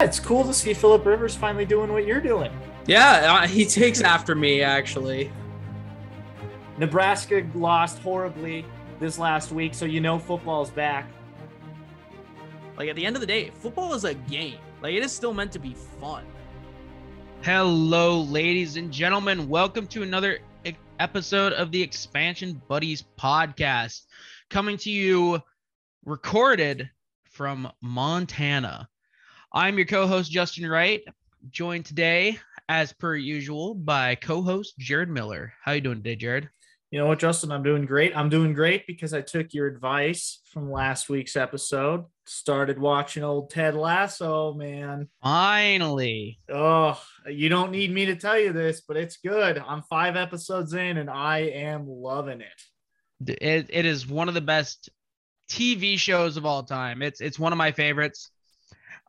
It's cool to see Philip Rivers finally doing what you're doing. Yeah, uh, he takes after me actually. Nebraska lost horribly this last week, so you know football's back. Like at the end of the day, football is a game. Like it is still meant to be fun. Hello, ladies and gentlemen. Welcome to another episode of the Expansion Buddies podcast, coming to you recorded from Montana. I'm your co-host Justin Wright, joined today, as per usual, by co-host Jared Miller. How you doing today, Jared? You know what, Justin? I'm doing great. I'm doing great because I took your advice from last week's episode. Started watching old Ted Lasso, man. Finally, Oh, you don't need me to tell you this, but it's good. I'm five episodes in and I am loving it. it, it is one of the best TV shows of all time. It's it's one of my favorites.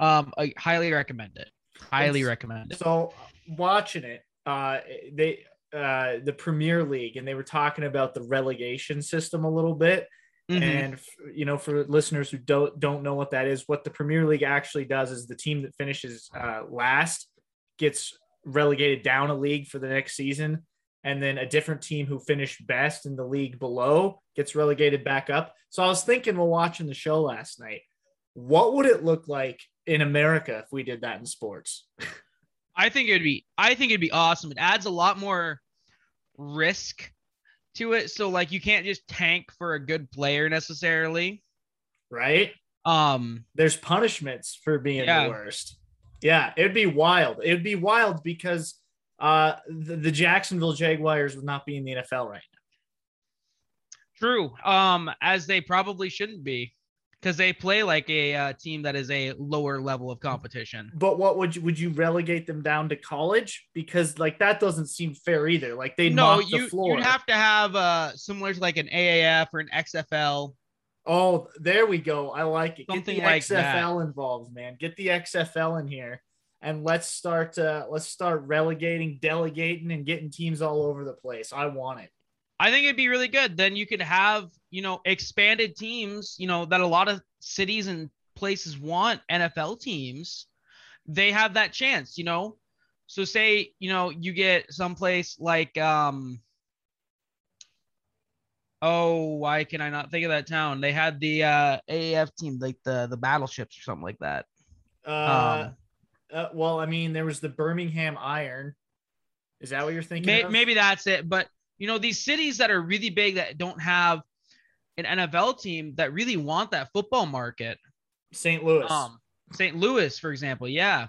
Um, I highly recommend it. Highly It's- recommend it. So watching it, uh, they uh, the Premier League, and they were talking about the relegation system a little bit. Mhm. And you know, for listeners who don't don't know what that is, what the Premier League actually does is the team that finishes uh, last gets relegated down a league for the next season, and then a different team who finished best in the league below gets relegated back up. So I was thinking while watching the show last night, what would it look like in America if we did that in sports? I think it'd be I think it'd be awesome. It adds a lot more risk to it. So like you can't just tank for a good player necessarily. Right? Um there's punishments for being Yeah. the worst. Yeah, it'd be wild. It'd be wild because uh the, the Jacksonville Jaguars would not be in the NFL right now. true. Um as they probably shouldn't be because they play like a uh, team that is a lower level of competition. But what would you would you relegate them down to college? Because like that doesn't seem fair either. Like they No, the you floor. you'd have to have uh similar to like an AAF or an XFL. oh, there we go. I like it. Something Get the like that. XFL involved, man. Get the XFL in here. And let's start uh let's start relegating, delegating, and getting teams all over the place. I want it. I think it'd be really good. Then you could have, you know, expanded teams, you know, that a lot of cities and places want NFL teams. They have that chance, you know. So say, you know, you get someplace like um Oh, why can I not think of that town? They had the uh AAF team, like the the battleships or something like that. Uh, Um, uh well, I mean, there was the Birmingham Iron. Is that what you're thinking? May, maybe that's it. But you know, these cities that are really big that don't have an NFL team that really want that football market. St. Louis. Um, St. Louis, for example, yeah,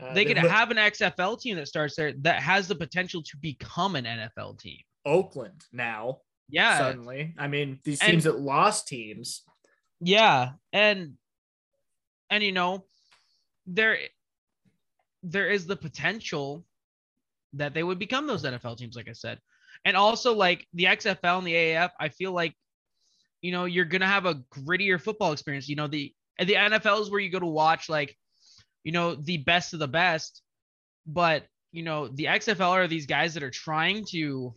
Uh, they could have an XFL team that starts there that has the potential to become an NFL team. Oakland now. Yeah, Suddenly, I mean, these And- teams that lost teams. yeah, and and you know, there there is the potential that they would become those NFL teams, like I said, and also like the XFL and the AAF. I feel like you know you're gonna have a grittier football experience. You know the the NFL is where you go to watch like you know the best of the best, but you know the XFL are these guys that are trying to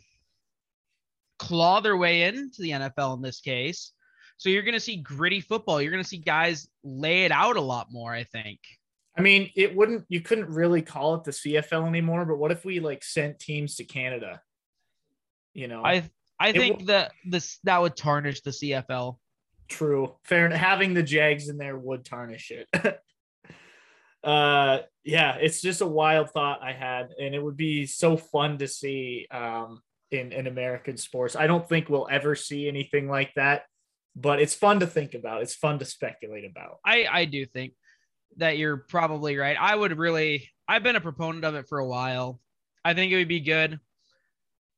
claw their way into the NFL in this case. So you're going to see gritty football. You're going to see guys lay it out a lot more, I think. I mean, it wouldn't. You couldn't really call it the CFL anymore. But what if we like sent teams to Canada? You know, I I think w- that this that would tarnish the CFL. True. Fair. Having the Jags in there would tarnish it. uh, yeah, it's just a wild thought I had, and it would be so fun to see um, in in American sports. I don't think we'll ever see anything like that, but it's fun to think about. It's fun to speculate about. I I do think that you're probably right. I would really I've been a proponent of it for a while. I think it would be good.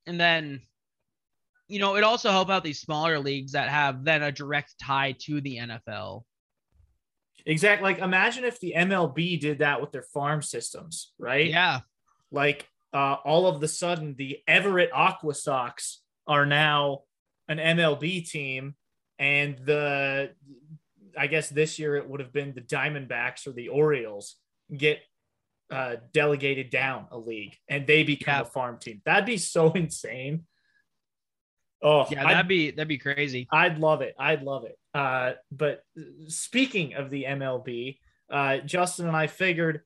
And then you know, it also help out these smaller leagues that have then a direct tie to the NFL. Exactly. Like imagine if the MLB did that with their farm systems, right? Yeah. like uh, all of the sudden the Everett Aqua Sox are now an MLB team, and the I guess this year it would have been the Diamondbacks or the Orioles get uh, delegated down a league, and they become Yeah. a farm team. That'd be so insane. Oh, Yeah, I'd- that'd be that'd be crazy. I'd love it. I'd love it. Uh, but speaking of the MLB, uh, Justin and I figured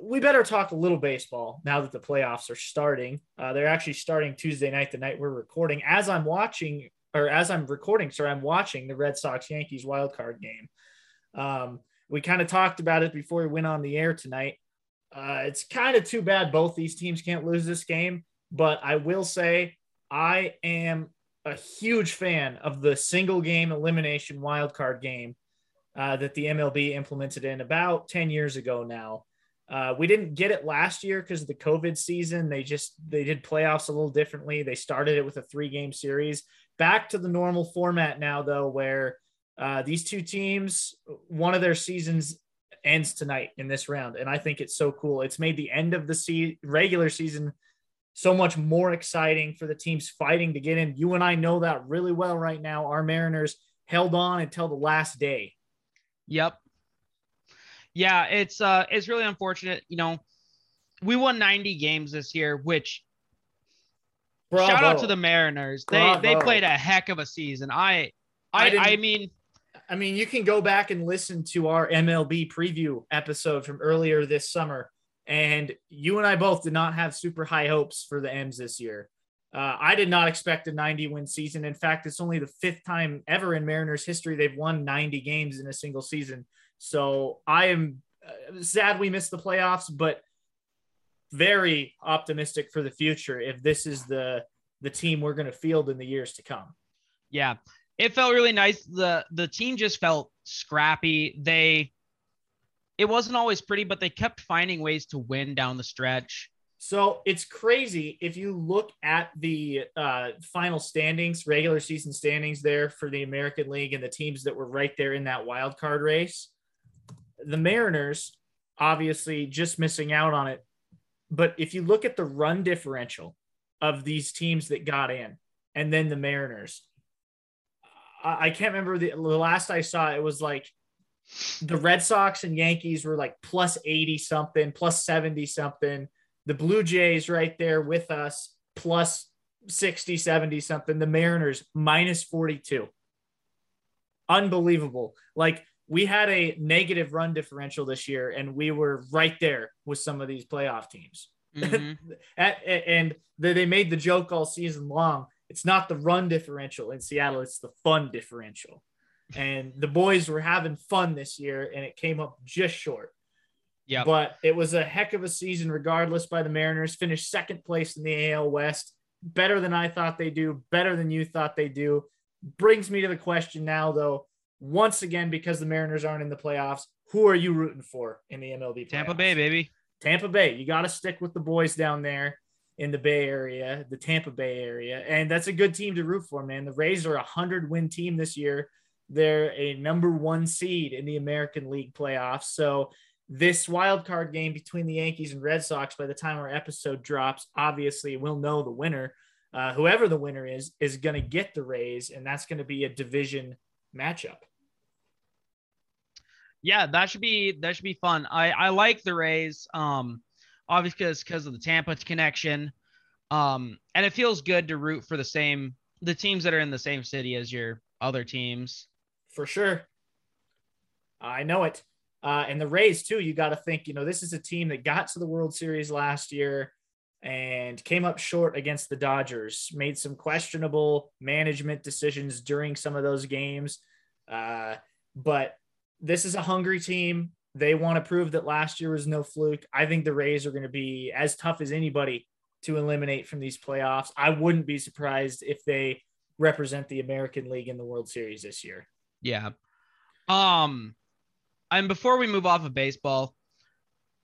we better talk a little baseball now that the playoffs are starting. Uh, they're actually starting Tuesday night, the night we're recording. As I'm watching, or as I'm recording, sorry, I'm watching the Red Sox Yankees wild card game. Um, we kind of talked about it before we went on the air tonight. Uh, it's kind of too bad both these teams can't lose this game, but I will say I am a huge fan of the single game elimination wild card game uh, that the MLB implemented in about 10 years ago now. Uh, we didn't get it last year because of the COVID season. They just they did playoffs a little differently. They started it with a three game series. Back to the normal format now, though, where uh, these two teams, one of their seasons ends tonight in this round, and I think it's so cool. It's made the end of the se- regular season so much more exciting for the teams fighting to get in. You and I know that really well right now. Our Mariners held on until the last day. Yep. Yeah, it's uh it's really unfortunate, you know. We won 90 games this year, which Bravo. shout out to the Mariners. Bravo. They they played a heck of a season. I I I, I mean I mean, you can go back and listen to our MLB preview episode from earlier this summer and you and I both did not have super high hopes for the M's this year. Uh, I did not expect a 90 win season. In fact, it's only the fifth time ever in Mariners history they've won 90 games in a single season. So I am uh, sad we missed the playoffs, but very optimistic for the future if this is the the team we're going to field in the years to come. Yeah. It felt really nice. The the team just felt scrappy. They it wasn't always pretty, but they kept finding ways to win down the stretch. So it's crazy if you look at the uh, final standings, regular season standings there for the American League and the teams that were right there in that wild card race. The Mariners, obviously, just missing out on it. But if you look at the run differential of these teams that got in, and then the Mariners, I, can't remember the, the last I saw. It was like the Red Sox and Yankees were like plus 80 something, plus 70 something. The Blue Jays right there with us, plus 60, 70 something. The Mariners minus 42. Unbelievable. Like we had a negative run differential this year, and we were right there with some of these playoff teams. Mm-hmm. and they made the joke all season long. It's not the run differential in Seattle, it's the fun differential and the boys were having fun this year, and it came up just short. Yeah, but it was a heck of a season, regardless. By the Mariners, finished second place in the AL West, better than I thought they do, better than you thought they do. Brings me to the question now, though. Once again, because the Mariners aren't in the playoffs, who are you rooting for in the MLB? Playoffs? Tampa Bay, baby. Tampa Bay. You got to stick with the boys down there in the Bay Area, the Tampa Bay area, and that's a good team to root for, man. The Rays are a hundred win team this year. They're a number one seed in the American League playoffs. So this wild card game between the Yankees and Red Sox, by the time our episode drops, obviously we'll know the winner. Uh, whoever the winner is, is going to get the Rays, and that's going to be a division matchup. Yeah, that should be that should be fun. I I like the Rays. Um, obviously because because of the Tampa connection. Um, and it feels good to root for the same the teams that are in the same city as your other teams for sure. I know it. Uh, and the Rays, too, you got to think, you know, this is a team that got to the World Series last year and came up short against the Dodgers, made some questionable management decisions during some of those games. Uh, but this is a hungry team. They want to prove that last year was no fluke. I think the Rays are going to be as tough as anybody to eliminate from these playoffs. I wouldn't be surprised if they represent the American League in the World Series this year. Yeah. Um, and before we move off of baseball,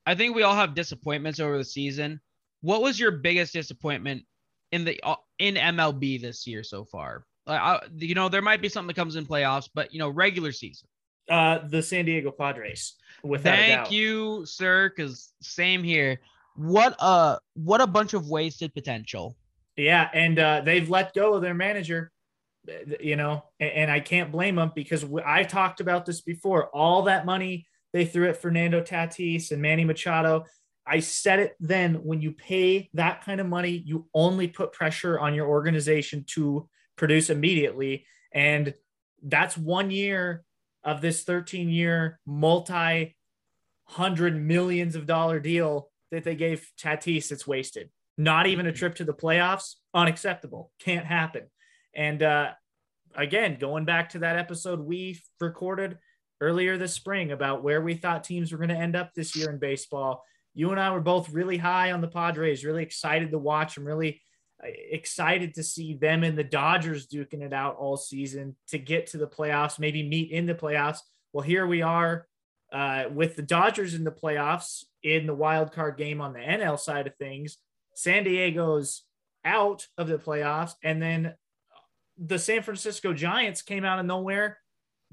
I think we all have disappointments over the season. What was your biggest disappointment in the uh, in MLB this year so far? I, you know, there might be something that comes in playoffs, but you know, regular season. Uh, the San Diego Padres. Without Thank you, sir. Because same here. What a what a bunch of wasted potential. Yeah, and uh, they've let go of their manager you know, and, and I can't blame them because I talked about this before. All that money they threw at Fernando Tatis and Manny Machado. I said it then when you pay that kind of money, you only put pressure on your organization to produce immediately. And that's one year of this 13 year multi hundred millions of dollar deal that they gave Tatis, it's wasted. Not even a trip to the playoffs, unacceptable. Can't happen. And uh, again, going back to that episode we recorded earlier this spring about where we thought teams were going to end up this year in baseball, you and I were both really high on the Padres, really excited to watch them, really uh, excited to see them and the Dodgers duking it out all season to get to the playoffs, maybe meet in the playoffs. Well, here we are uh, with the Dodgers in the playoffs in the wild card game on the NL side of things. San Diego's out of the playoffs, and then the San Francisco Giants came out of nowhere,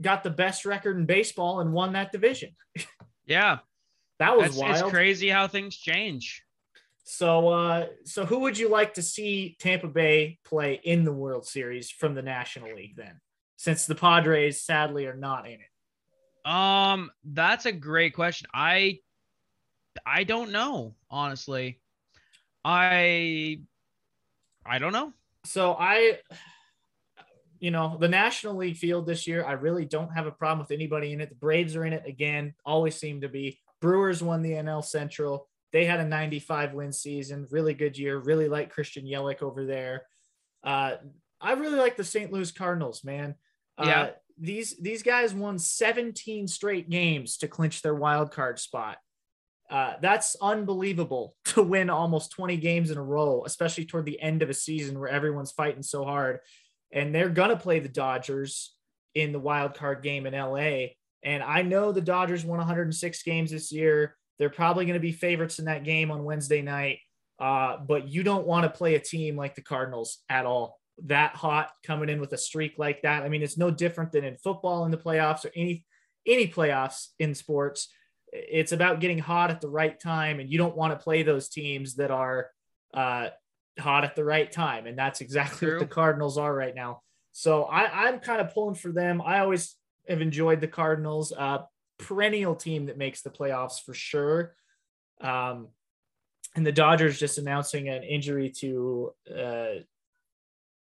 got the best record in baseball, and won that division. Yeah, that was it's, wild. it's crazy how things change. So, uh, so who would you like to see Tampa Bay play in the World Series from the National League then? Since the Padres sadly are not in it. Um, that's a great question. I I don't know, honestly. I I don't know. So I you know, the National League field this year, I really don't have a problem with anybody in it. The Braves are in it again, always seem to be. Brewers won the NL Central. They had a 95 win season, really good year. Really like Christian Yelich over there. Uh, I really like the St. Louis Cardinals, man. Uh, Yeah. These these guys won 17 straight games to clinch their wild card spot. Uh, that's unbelievable to win almost 20 games in a row, especially toward the end of a season where everyone's fighting so hard. And they're gonna play the Dodgers in the wild card game in LA. And I know the Dodgers won 106 games this year. They're probably going to be favorites in that game on Wednesday night. Uh, but you don't want to play a team like the Cardinals at all. That hot coming in with a streak like that. I mean, it's no different than in football in the playoffs or any any playoffs in sports. It's about getting hot at the right time, and you don't want to play those teams that are uh, hot at the right time. And that's exactly True. what the Cardinals are right now. So I, I'm kind of pulling for them. I always have enjoyed the Cardinals. Uh, perennial team that makes the playoffs for sure. Um, and the Dodgers just announcing an injury to uh,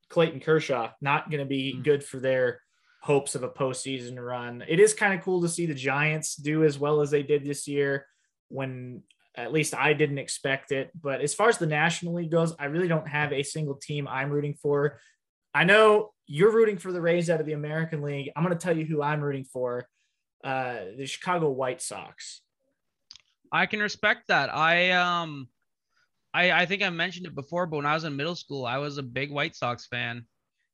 Clayton Kershaw, not going to be Mm. good for their hopes of a postseason run. It is kind of cool to see the Giants do as well as they did this year when at least I didn't expect it. But as far as the National League goes, I really don't have a single team I'm rooting for. I know you're rooting for the Rays out of the American League. I'm going to tell you who I'm rooting for uh, the Chicago White Sox. I can respect that. I um I I think I mentioned it before, but when I was in middle school, I was a big White Sox fan.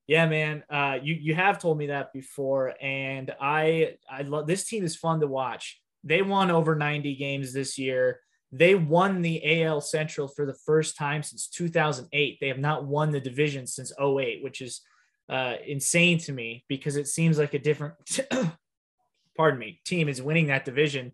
Yeah, man. Uh, you you have told me that before, and I I love this team is fun to watch. They won over 90 games this year. They won the AL Central for the first time since 2008. They have not won the division since 08, which is uh, insane to me because it seems like a different, pardon me, team is winning that division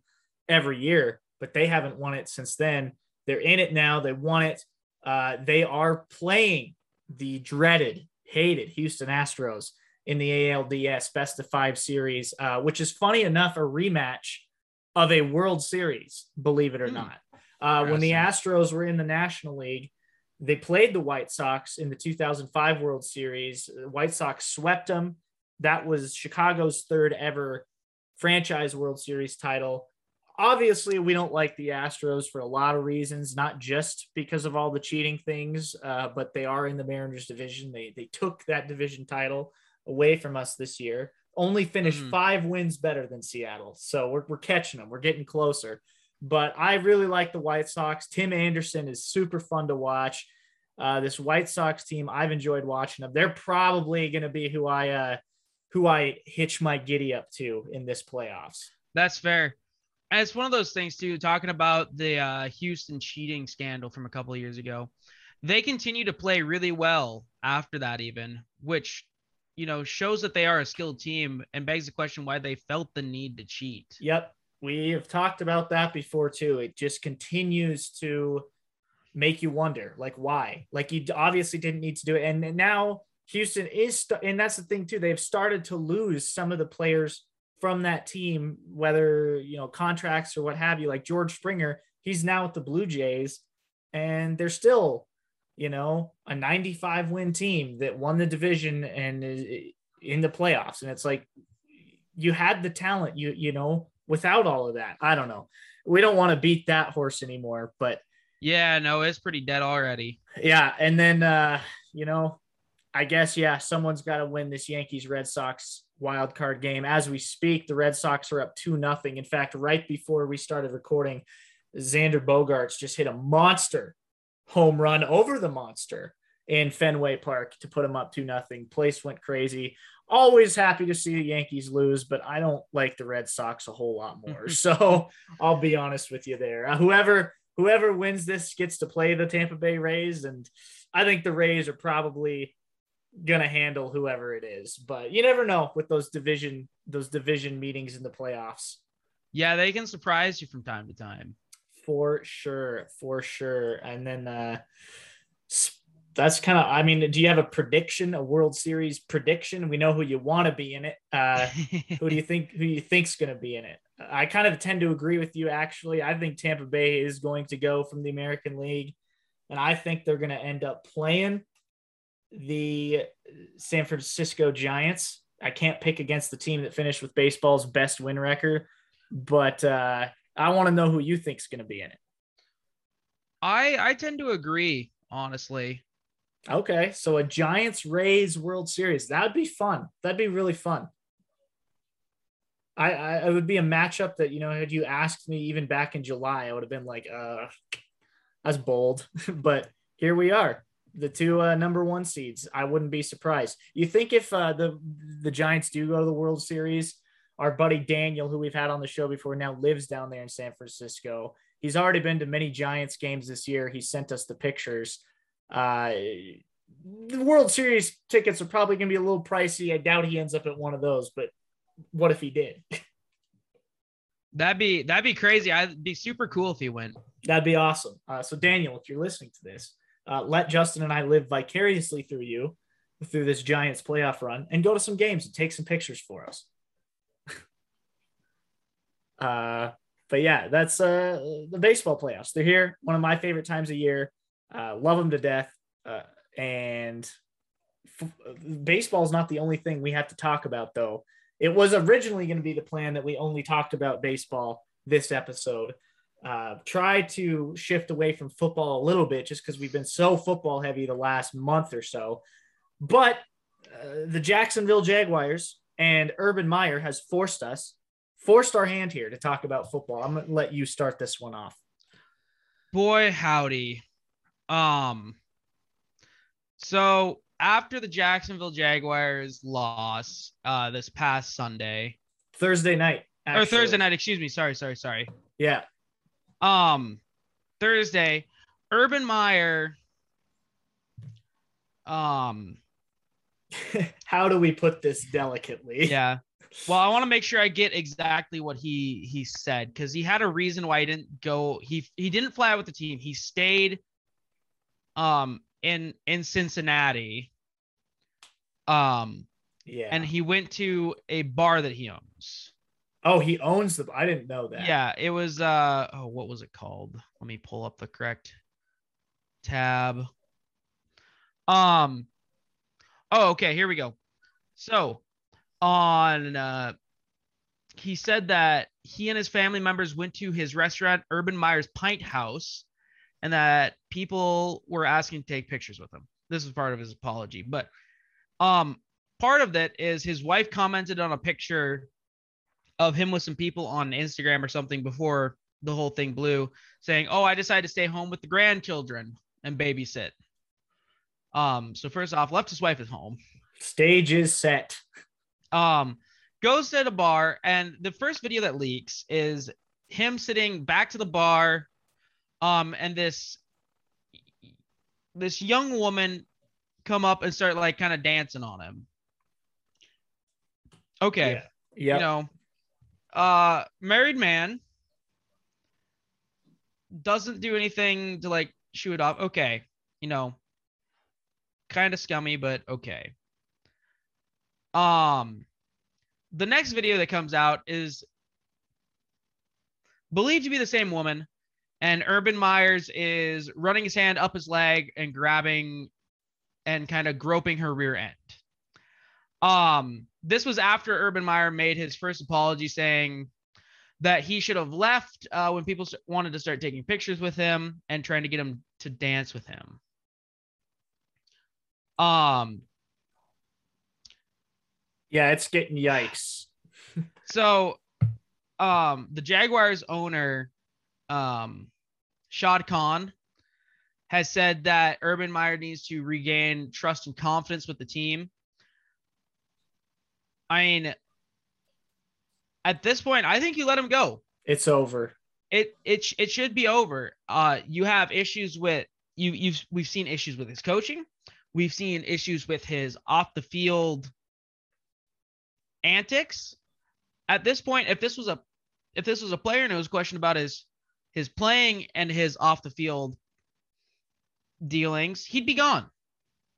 every year, but they haven't won it since then. They're in it now. They won it. Uh, they are playing the dreaded, hated Houston Astros in the ALDS best of five series, uh, which is funny enough, a rematch of a World Series, believe it or Hmm. not. Uh, when the Astros were in the National League, they played the White Sox in the 2005 World Series. The White Sox swept them. That was Chicago's third ever franchise World Series title. Obviously, we don't like the Astros for a lot of reasons, not just because of all the cheating things, uh, but they are in the Mariners division. They they took that division title away from us this year. Only finished Mhm. five wins better than Seattle, so we're we're catching them. We're getting closer. But I really like the White Sox. Tim Anderson is super fun to watch. Uh, this White Sox team, I've enjoyed watching them. They're probably going to be who I uh, who I hitch my giddy up to in this playoffs. That's fair. And it's one of those things too. Talking about the uh, Houston cheating scandal from a couple of years ago, they continue to play really well after that, even which you know shows that they are a skilled team and begs the question why they felt the need to cheat. Yep, we have talked about that before too. It just continues to make you wonder, like why? Like you obviously didn't need to do it, and, and now Houston is, st- and that's the thing too. They've started to lose some of the players from that team, whether you know contracts or what have you. Like George Springer, he's now with the Blue Jays, and they're still, you know, a 95 win team that won the division and is in the playoffs. And it's like you had the talent, you you know, without all of that. I don't know. we don't want to beat that horse anymore. But Yeah, no, it's pretty dead already. yeah, and then uh, you know, I guess yeah, someone's got to win this Yankees Red Sox wild card game. As we speak, the Red Sox are up two nothing. In fact, right before we started recording, Xander Bogaerts just hit a monster home run over the monster in Fenway Park to put him up two nothing. Place went crazy. Always happy to see the Yankees lose, but I don't like the Red Sox a whole lot more. so I'll be honest with you there. Uh, whoever whoever wins this gets to play the Tampa Bay Rays, and I think the Rays are probably gonna handle whoever it is. But you never know with those division those division meetings in the playoffs. Yeah, they can surprise you from time to time. For sure, for sure. And then uh that's kind of I mean, do you have a prediction, a World Series prediction? We know who you want to be in it. Uh who do you think who you think's going to be in it? I kind of tend to agree with you actually. I think Tampa Bay is going to go from the American League and I think they're going to end up playing the San Francisco Giants. I can't pick against the team that finished with baseball's best win record, but uh I want to know who you think's going to be in it. I I tend to agree, honestly. Okay, so a Giants Rays World Series that would be fun. That'd be really fun. I, I it would be a matchup that you know had you asked me even back in July, I would have been like, uh, that's bold, but here we are, the two uh, number one seeds. I wouldn't be surprised. You think if uh, the the Giants do go to the World Series, our buddy Daniel, who we've had on the show before, now lives down there in San Francisco. He's already been to many Giants games this year. He sent us the pictures. Uh, the World Series tickets are probably going to be a little pricey. I doubt he ends up at one of those, but what if he did? That'd be that'd be crazy. I'd be super cool if he went. That'd be awesome. Uh, so, Daniel, if you're listening to this, uh, let Justin and I live vicariously through you through this Giants playoff run and go to some games and take some pictures for us. uh, but yeah, that's uh, the baseball playoffs. They're here. One of my favorite times of year. Uh, love them to death. Uh, and f- baseball is not the only thing we have to talk about, though. It was originally going to be the plan that we only talked about baseball this episode. Uh, try to shift away from football a little bit just because we've been so football heavy the last month or so. But uh, the Jacksonville Jaguars and Urban Meyer has forced us, forced our hand here to talk about football. I'm going to let you start this one off. Boy, howdy. Um. So after the Jacksonville Jaguars loss uh this past Sunday Thursday night. or. Thursday night, excuse me. Sorry, sorry, sorry. Yeah. Um, Thursday, Urban Meyer. Um, How do we put this delicately? yeah. Well, I want to make sure I get exactly what he he said because he had a reason why he didn't go. He he didn't fly out with the team. He stayed um in in Cincinnati. Um, Yeah. and he went to a bar that he owns. oh, he owns the. I didn't know that. Yeah, it was uh oh, what was it called? Let me pull up the correct tab. Um Oh, okay, here we go. So, on uh he said that he and his family members went to his restaurant Urban Meyer's Pint House and that people were asking to take pictures with him. This was part of his apology, but um part of that is his wife commented on a picture of him with some people on Instagram or something before the whole thing blew, saying, "Oh, I decided to stay home with the grandchildren and babysit." Um, so first off, left his wife at home. Stage is set. Um, goes to the bar, and the first video that leaks is him sitting back to the bar, um, and this this young woman come up and start like kind of dancing on him. Okay Yeah. you know, uh, married man doesn't do anything to like shoo it off. Okay, you know, kind of scummy, but okay. Um, the next video that comes out is believed to be the same woman, and Urban Myers is running his hand up his leg and grabbing and kind of groping her rear end. Um, this was after Urban Meyer made his first apology saying, that he should have left uh, when people wanted to start taking pictures with him and trying to get him to dance with him. Um, Yeah, it's getting yikes. so um the Jaguars owner um Shad Khan has said that Urban Meyer needs to regain trust and confidence with the team. I mean at this point I think you let him go. It's over. It it it should be over. Uh you have issues with you you've we've seen issues with his coaching. We've seen issues with his off the field antics. At this point, if this was a if this was a player and it was a question about his his playing and his off the field dealings, he'd be gone.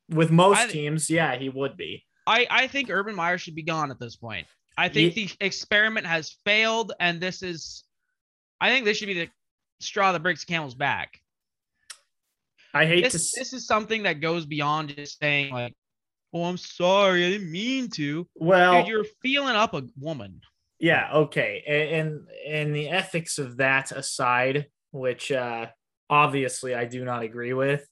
With most I- teams, yeah, he would be. I I think Urban Meyer should be gone at this point. I think the experiment has failed, and this is, I think this should be the straw that breaks the camel's back. I hate. This, s- this is something that goes beyond just saying like, "Oh, I'm sorry, I didn't mean to." well, Dude, you're feeling up a woman. Yeah, okay. And and the ethics of that aside, which uh obviously I do not agree with.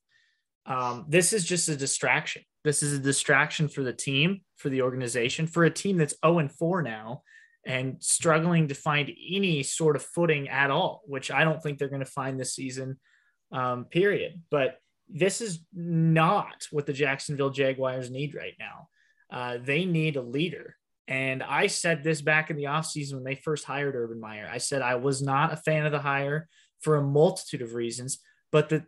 Um this is just a distraction. This is a distraction for the team, for the organization, for a team that's 0 and 4 now and struggling to find any sort of footing at all, which I don't think they're going to find this season. Um period. But this is not what the Jacksonville Jaguars need right now. Uh, they need a leader. And I said this back in the offseason when they first hired Urban Meyer. I said I was not a fan of the hire for a multitude of reasons, but that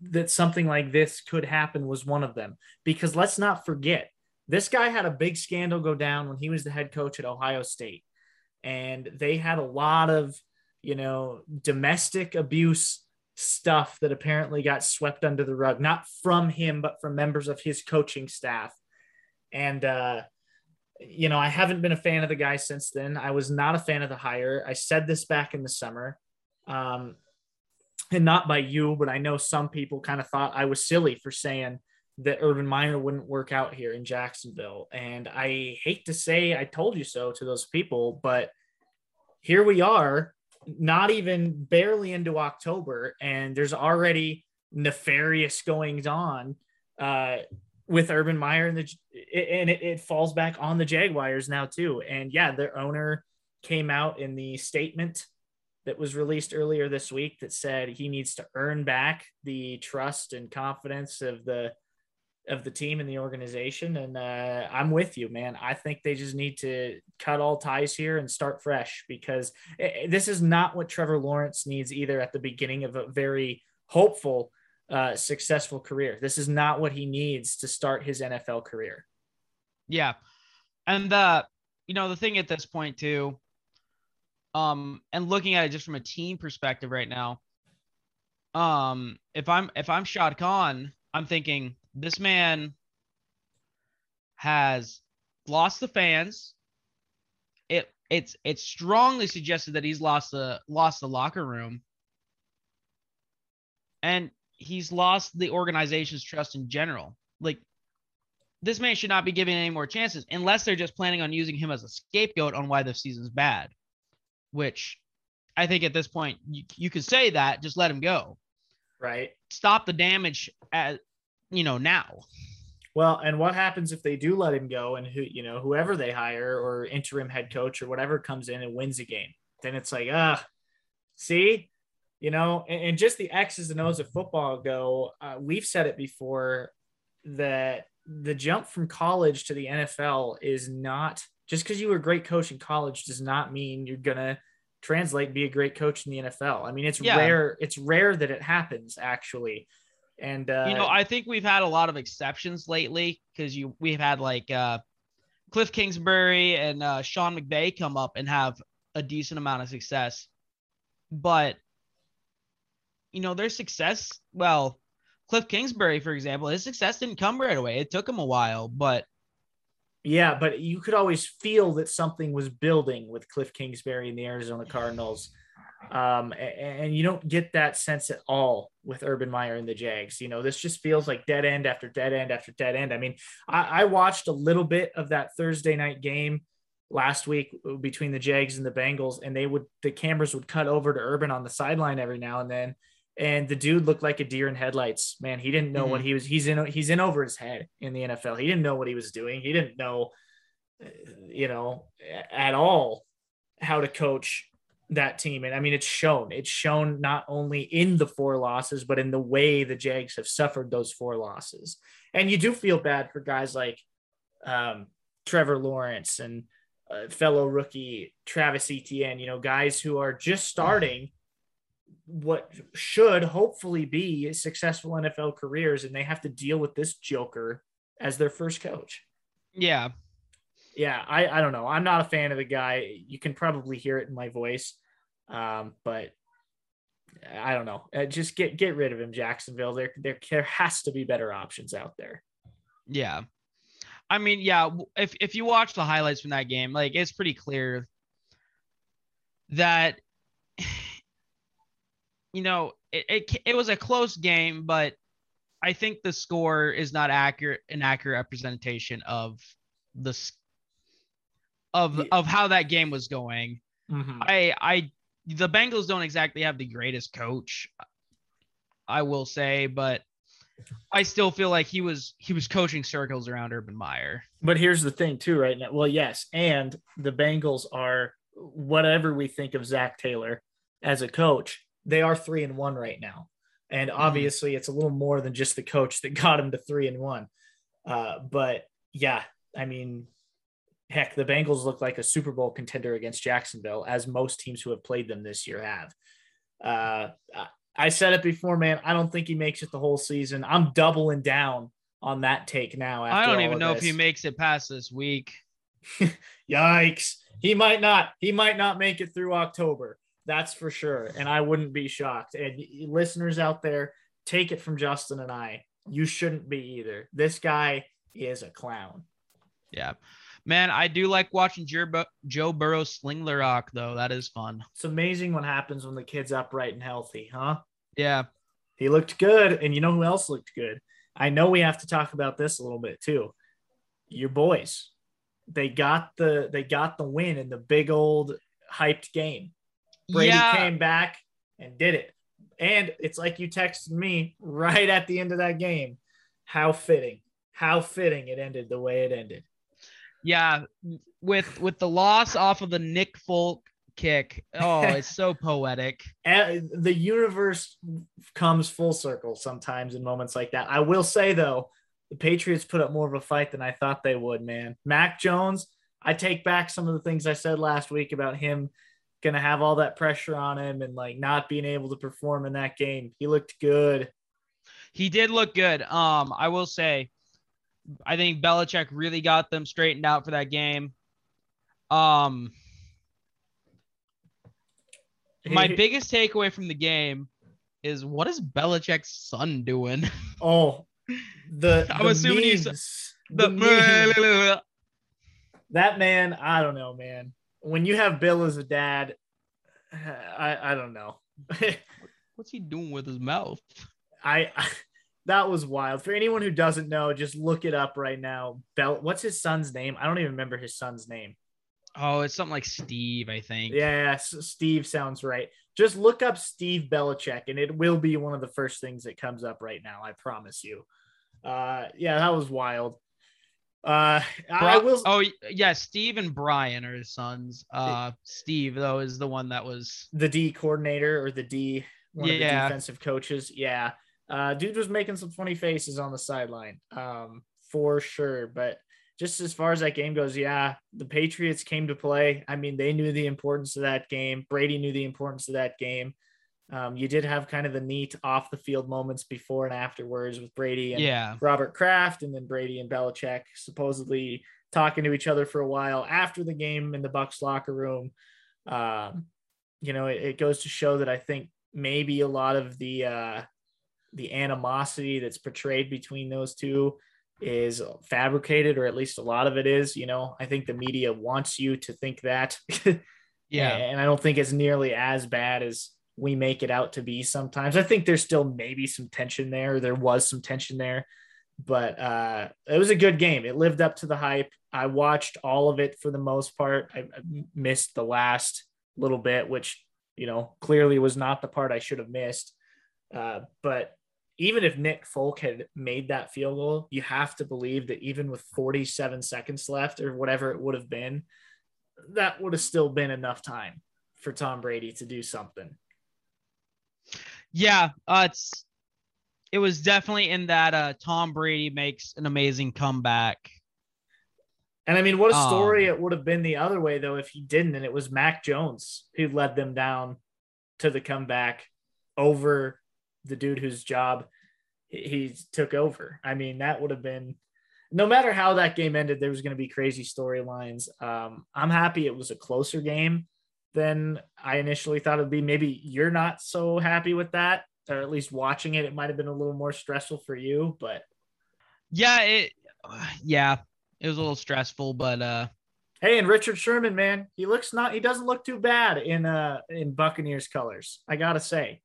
that something like this could happen was one of them. Because let's not forget, this guy had a big scandal go down when he was the head coach at Ohio State. And they had a lot of, you know, domestic abuse stuff that apparently got swept under the rug, not from him, but from members of his coaching staff. And uh you know, I haven't been a fan of the guy since then. I was not a fan of the hire. I said this back in the summer. Um, and not by you, but I know some people kind of thought I was silly for saying that Urban Meyer wouldn't work out here in Jacksonville. And I hate to say I told you so to those people, but here we are, not even barely into October, and there's already nefarious goings on uh, with Urban Meyer and the and it, it falls back on the Jaguars now too. And yeah, their owner came out in the statement that was released earlier this week that said he needs to earn back the trust and confidence of the of the team and the organization. And uh, I'm with you, man. I think they just need to cut all ties here and start fresh because eh, this is not what Trevor Lawrence needs either at the beginning of a very hopeful uh, successful career. This is not what he needs to start his NFL career. Yeah. And uh, you know, the thing at this point too, um, and looking at it just from a team perspective right now, um, if I'm if I'm Shad Khan, I'm thinking this man has lost the fans. It it's it's strongly suggested that he's lost the lost the locker room. And he's lost the organization's trust in general. Like this man should not be given any more chances unless they're just planning on using him as a scapegoat on why the season's bad. Which I think at this point you, you could say that, just let him go. Right. Stop the damage at you know now. Well, and what happens if they do let him go and who, you know, whoever they hire or interim head coach or whatever comes in and wins a game? Then it's like, ah, see, you know, and, and just the X's and O's of football go. Uh, we've said it before that the jump from college to the NFL is not just because you were a great coach in college does not mean you're gonna translate be a great coach in the NFL. I mean, it's Yeah. rare. It's rare that it happens actually. And uh, you know, I think we've had a lot of exceptions lately because you we've had like uh, Cliff Kingsbury and uh, Sean McVay come up and have a decent amount of success, but you know their success. Well, Cliff Kingsbury, for example, his success didn't come right away. It took him a while, but Yeah, but you could always feel that something was building with Cliff Kingsbury and the Arizona Cardinals. Um, a- and you don't get that sense at all with Urban Meyer and the Jags. You know, this just feels like dead end after dead end after dead end. I mean, I, I watched a little bit of that Thursday night game last week between the Jags and the Bengals, and they would the cameras would cut over to Urban on the sideline every now and then, and the dude looked like a deer in headlights. Man, he didn't know mm-hmm. what he was. He's in. He's in over his head in the NFL. He didn't know what he was doing. He didn't know, you know, at all how to coach that team. And I mean, it's shown. It's shown not only in the four losses, but in the way the Jags have suffered those four losses. And you do feel bad for guys like um, Trevor Lawrence and uh, fellow rookie Travis Etienne, you know, guys who are just starting what should hopefully be successful NFL careers, and they have to deal with this joker as their first coach. Yeah. Yeah, I, I don't know. I'm not a fan of the guy. You can probably hear it in my voice. Um, but I don't know. Uh, just get get rid of him, Jacksonville. There, there there has to be better options out there. Yeah. I mean, yeah, if if you watch the highlights from that game, like it's pretty clear that you know it, it, it was a close game, but I think the score is not accurate an accurate representation of the of of how that game was going. Mm-hmm. I I the Bengals don't exactly have the greatest coach, I will say, but I still feel like he was he was coaching circles around Urban Meyer. But here's the thing too, right now. Well, yes, and the Bengals are whatever we think of Zac Taylor as a coach, they are three and one right now. And mm-hmm. obviously, mm-hmm. it's a little more than just the coach that got him to three and one. Uh, but yeah, I mean, heck, the Bengals look like a Super Bowl contender against Jacksonville, as most teams who have played them this year have. Uh, I said it before, man. I don't think he makes it the whole season. I'm doubling down on that take now. I don't even know this. if he makes it past this week. Yikes. He might not. He might not make it through October. That's for sure. And I wouldn't be shocked. And listeners out there, take it from Justin and I. You shouldn't be either. This guy is a clown. Yeah. Man, I do like watching Joe, Joe Burrow sling the rock, though. That is fun. It's amazing what happens when the kid's upright and healthy, huh? Yeah. He looked good. And you know who else looked good? I know we have to talk about this a little bit too. Your boys. They got the they got the win in the big old hyped game. Brady yeah. came back and did it. And it's like you texted me right at the end of that game. How fitting. How fitting it ended the way it ended. Yeah, with with the loss off of the Nick Folk kick. Oh, it's so poetic. The universe comes full circle sometimes in moments like that. I will say though, the Patriots put up more of a fight than I thought they would, man. Mac Jones, I take back some of the things I said last week about him going to have all that pressure on him and like not being able to perform in that game. He looked good. He did look good. Um, I will say, I think Belichick really got them straightened out for that game. Um, my biggest takeaway from the game is what is Belichick's son doing? Oh, the I'm assuming memes, he's the, the that man. I don't know, man. When you have Bill as a dad, I I don't know. What's he doing with his mouth? I, I that was wild. For anyone who doesn't know, just look it up right now. Bell, what's his son's name? I don't even remember his son's name. Oh, it's something like Steve, I think. Yeah, Steve sounds right. Just look up Steve Belichick, and it will be one of the first things that comes up right now. I promise you. Uh, yeah, that was wild. Uh, I will. Oh, yeah, Steve and Brian are his sons. Uh, Steve though is the one that was the D coordinator or the D one yeah. of the defensive coaches. Yeah, uh, dude was making some funny faces on the sideline, um, for sure. But just as far as that game goes, yeah, the Patriots came to play. I mean, they knew the importance of that game. Brady knew the importance of that game. Um, you did have kind of the neat off the field moments before and afterwards with Brady and yeah. Robert Kraft, and then Brady and Belichick supposedly talking to each other for a while after the game in the Bucs locker room. Um, you know, it, it, goes to show that I think maybe a lot of the uh, the animosity that's portrayed between those two is fabricated, or at least a lot of it is. You know, I think the media wants you to think that. yeah. And I don't think it's nearly as bad as we make it out to be sometimes. I think there's still maybe some tension there. There was some tension there. but uh, it was a good game. It lived up to the hype. I watched all of it for the most part. I missed the last little bit, which you know clearly was not the part I should have missed. Uh, but even if Nick Folk had made that field goal, you have to believe that even with 47 seconds left or whatever it would have been, that would have still been enough time for Tom Brady to do something. Yeah, uh, it's it was definitely in that uh, Tom Brady makes an amazing comeback. And I mean, what a story um, it would have been the other way though if he didn't, and it was Mac Jones who led them down to the comeback over the dude whose job he took over. I mean, that would have been no matter how that game ended, there was going to be crazy storylines. Um, I'm happy it was a closer game than I initially thought it'd be. Maybe you're not so happy with that, or at least watching it, it might have been a little more stressful for you. But yeah, it yeah, it was a little stressful, but uh Hey, and Richard Sherman, man, he looks not he doesn't look too bad in uh in Buccaneers colors. I gotta say.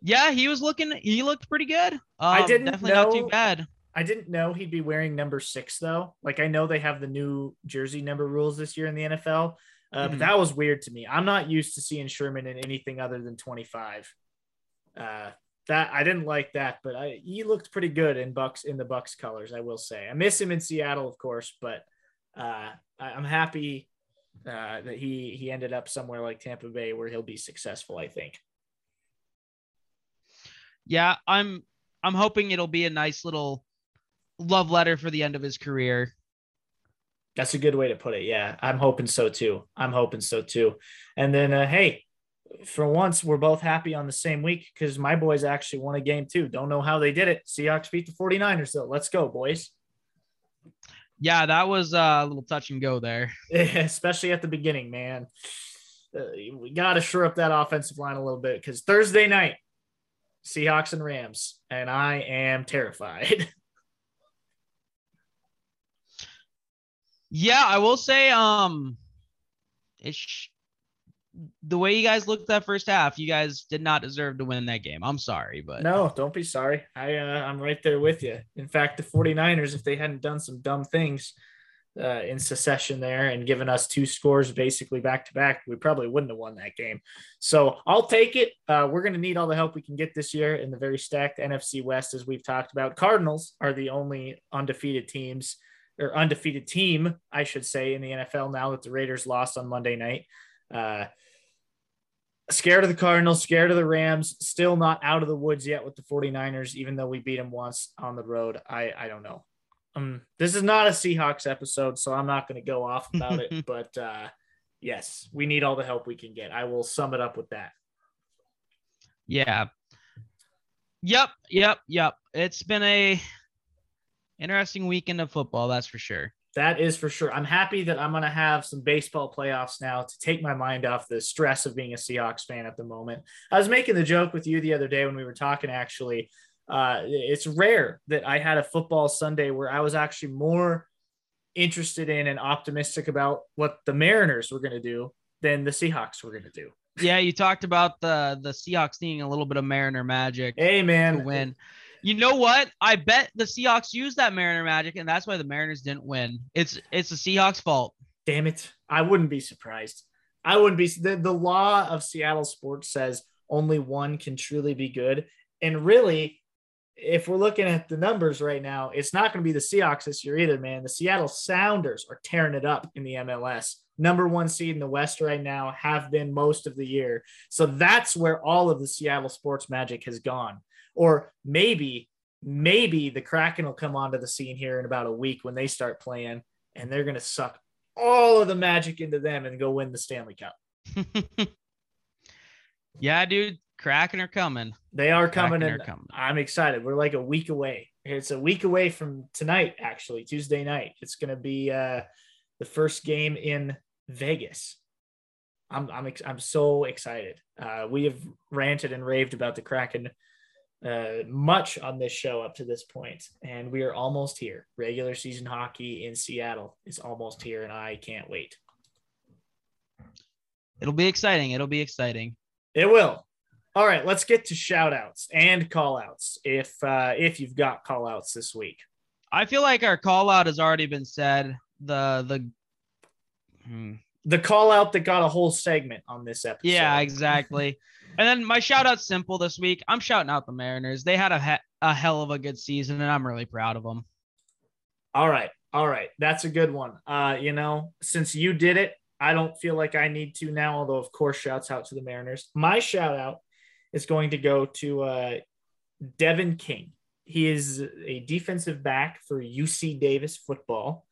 Yeah, he was looking he looked pretty good. Um, I didn't definitely know, not too bad. I didn't know he'd be wearing number six though. Like I know they have the new jersey number rules this year in the NFL. Uh, mm-hmm. But that was weird to me. I'm not used to seeing Sherman in anything other than 25. Uh, that I didn't like that, but I, he looked pretty good in Bucs in the Bucs colors. I will say I miss him in Seattle, of course, but uh, I, am happy uh, that he he ended up somewhere like Tampa Bay where he'll be successful. I think. Yeah, I'm I'm hoping it'll be a nice little love letter for the end of his career. That's a good way to put it. Yeah, I'm hoping so too. I'm hoping so too. And then, uh, hey, for once, we're both happy on the same week because my boys actually won a game too. Don't know how they did it. Seahawks beat the 49ers, though. Let's go, boys. Yeah, that was uh, a little touch and go there. Especially at the beginning, man. Uh, we got to shore up that offensive line a little bit because Thursday night, Seahawks and Rams, and I am terrified. yeah, I will say, um, it's the way you guys looked that first half, you guys did not deserve to win that game. I'm sorry, but no, don't be sorry. I uh, I'm right there with you. In fact, the 49ers, if they hadn't done some dumb things uh, in secession there and given us two scores basically back to back, we probably wouldn't have won that game. So I'll take it. Uh, we're going to need all the help we can get this year in the very stacked NFC West, as we've talked about. Cardinals are the only undefeated teams or undefeated team, I should say, in the NFL now that the Raiders lost on Monday night. Uh, scared of the Cardinals, scared of the Rams, still not out of the woods yet with the 49ers, even though we beat them once on the road. I, I don't know. Um, this is not a Seahawks episode, so I'm not going to go off about it. But uh, yes, we need all the help we can get. I will sum it up with that. Yeah. Yep. Yep. Yep. It's been a interesting weekend of football, that's for sure. That is for sure. I'm happy that I'm going to have some baseball playoffs now to take my mind off the stress of being a Seahawks fan at the moment. I was making the joke with you the other day when we were talking, actually. Uh, it's rare that I had a football Sunday where I was actually more interested in and optimistic about what the Mariners were going to do than the Seahawks were going to do. Yeah, you talked about the the Seahawks needing a little bit of Mariner magic. Hey, man, to win. You know what? I bet the Seahawks used that Mariner magic, and that's why the Mariners didn't win. It's it's the Seahawks' fault. Damn it! I wouldn't be surprised. I wouldn't be. The, the law of Seattle sports says only one can truly be good, and really, if we're looking at the numbers right now, it's not going to be the Seahawks this year either, man. The Seattle Sounders are tearing it up in the MLS. Number one seed in the West right now, have been most of the year. So that's where all of the Seattle sports magic has gone. Or maybe, maybe the Kraken will come onto the scene here in about a week when they start playing and they're going to suck all of the magic into them and go win the Stanley Cup. yeah, dude. Kraken are coming. They are coming, and coming. I'm excited. We're like a week away. It's a week away from tonight, actually, Tuesday night. It's going to be uh, the first game in Vegas. I'm I'm I'm so excited. Uh, we have ranted and raved about the Kraken uh, much on this show up to this point, and we are almost here. Regular season hockey in Seattle is almost here, and I can't wait. It'll be exciting. It'll be exciting. It will. All right, let's get to shout outs and call outs if uh, if you've got call outs this week. I feel like our call out has already been said. The the hmm. The call out that got a whole segment on this episode. yeah, exactly. and then my shout out's simple this week. I'm shouting out the Mariners. They had a he- a hell of a good season, and I'm really proud of them. All right. All right. That's a good one. Uh, you know, since you did it, I don't feel like I need to now, although of course shouts out to the Mariners. My shout out is going to go to uh Devin King. He is a defensive back for UC Davis football.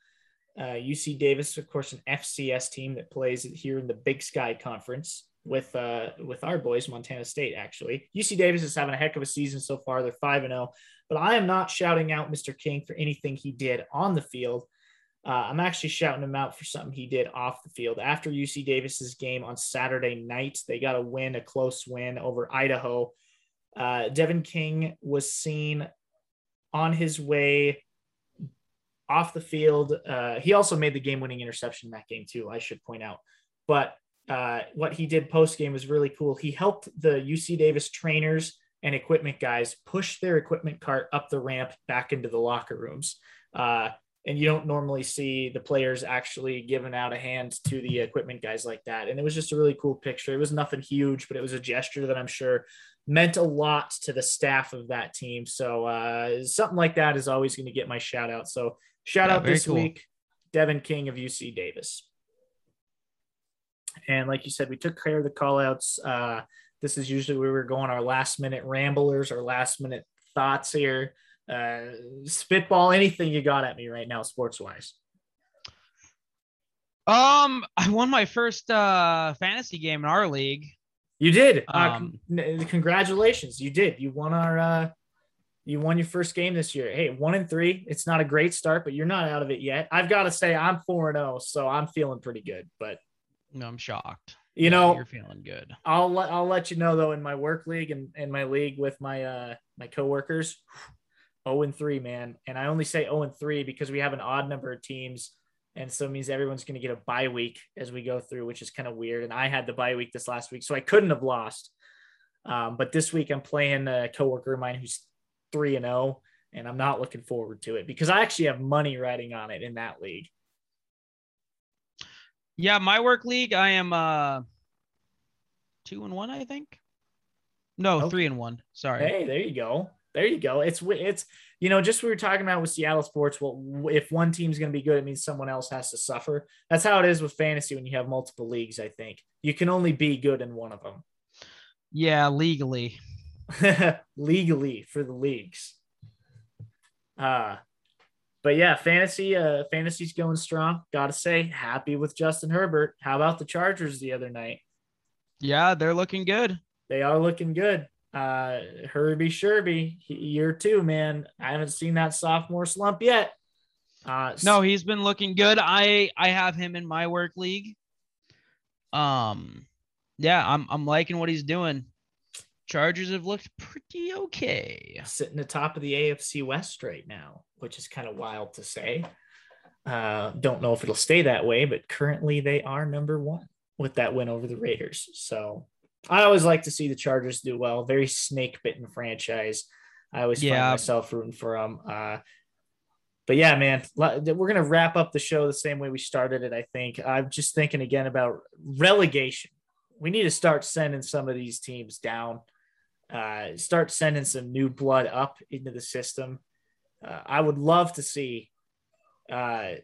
Uh, UC Davis, of course, an FCS team that plays here in the Big Sky Conference with uh, with our boys, Montana State. Actually, UC Davis is having a heck of a season so far. They're five and zero. But I am not shouting out Mr. King for anything he did on the field. Uh, I'm actually shouting him out for something he did off the field. After UC Davis's game on Saturday night, they got a win, a close win over Idaho. Uh, Devin King was seen on his way off the field. Uh, he also made the game winning interception in that game, too, I should point out. But uh, what he did post game was really cool. He helped the UC Davis trainers and equipment guys push their equipment cart up the ramp back into the locker rooms. Uh, and you don't normally see the players actually giving out a hand to the equipment guys like that. And it was just a really cool picture. It was nothing huge, but it was a gesture that I'm sure meant a lot to the staff of that team. So uh, something like that is always going to get my shout out. So shout Yeah, out this cool. week, Devin King of UC Davis. And like you said, we took care of the callouts. Uh, this is usually where we're going our last minute ramblers, our last minute thoughts here. Uh, spitball anything you got at me right now, sports wise. Um, I won my first uh fantasy game in our league. You did. Uh, Um, con- congratulations. You did. You won our, uh, you won your first game this year. Hey, one and three. It's not a great start, but you're not out of it yet. I've got to say, I'm four and zero, so I'm feeling pretty good. But No, I'm shocked. you Yeah, know, you're feeling good. I'll let I'll let you know though in my work league and, in my league with my uh my coworkers, 0 and 3, man. And I only say 0 and 3 because we have an odd number of teams. And so it means everyone's gonna get a bye week as we go through, which is kind of weird. And I had the bye week this last week, so I couldn't have lost. Um, but this week I'm playing a coworker of mine who's three and 0, and I'm not looking forward to it because I actually have money riding on it in that league. Yeah, my work league, I am uh two and one, I think. No, Okay. three and one. Sorry. Hey, there you go. There you go. It's it's you know just we were talking about with Seattle sports. Well, if one team's going to be good, it means someone else has to suffer. That's how it is with fantasy when you have multiple leagues. I think you can only be good in one of them. Yeah, legally. legally for the leagues. Uh but yeah, fantasy uh fantasy's going strong. Got to say, happy with Justin Herbert. How about the Chargers the other night? Yeah, they're looking good. they are looking good. Uh, Herbie Sherby, year two, man. I haven't seen that sophomore slump yet. Uh, No, he's been looking good. I I have him in my work league. Um, yeah, I'm I'm liking what he's doing. Chargers have looked pretty okay. sitting atop of the AFC West right now, which is kind of wild to say. Uh, don't know if it'll stay that way, but currently they are number one with that win over the Raiders. So I always like to see the Chargers do well. Very snake bitten franchise. I always find myself rooting for them. Uh, but yeah, man, we're gonna wrap up the show the same way we started it. I think I'm just thinking again about relegation. We need to start sending some of these teams down uh, start sending some new blood up into the system. Uh, I would love to see, uh,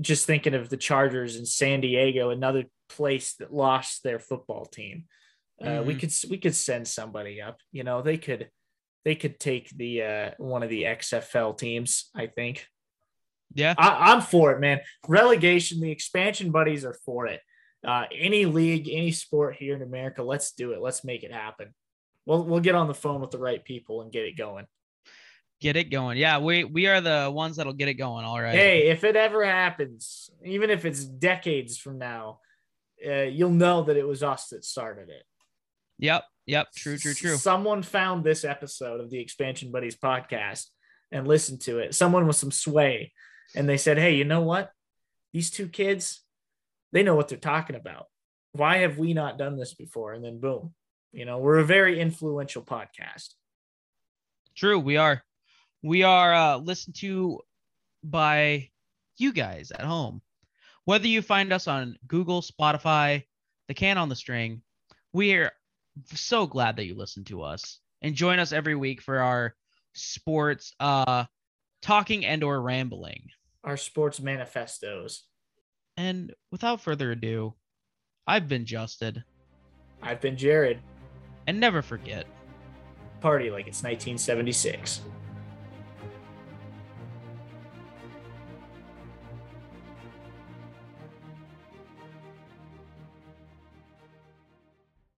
just thinking of the Chargers in San Diego, another place that lost their football team. Uh, We could we could send somebody up. You know, they could they could take the uh, one of the XFL teams. I think Yeah. I, I'm for it, man. Relegation, the expansion buddies are for it. Uh, any league, any sport here in America, let's do it. Let's make it happen. We'll we'll get on the phone with the right people and get it going. Get it going. Yeah, we we are the ones that'll get it going. All right. Hey, if it ever happens, even if it's decades from now, uh, you'll know that it was us that started it. Yep. Yep. True. True. True. Someone found this episode of the Expansion Buddies podcast and listened to it. Someone with some sway, and they said, "Hey, you know what? These two kids, they know what they're talking about. Why have we not done this before?" And then boom, you know, we're a very influential podcast. True. We are. We are uh, listened to by you guys at home. Whether you find us on Google, Spotify, the can on the string, we are so glad that you listen to us and join us every week for our sports uh talking and or rambling. Our sports manifestos. And without further ado, I've been Justin. I've been Jared. And never forget. Party like it's 1976.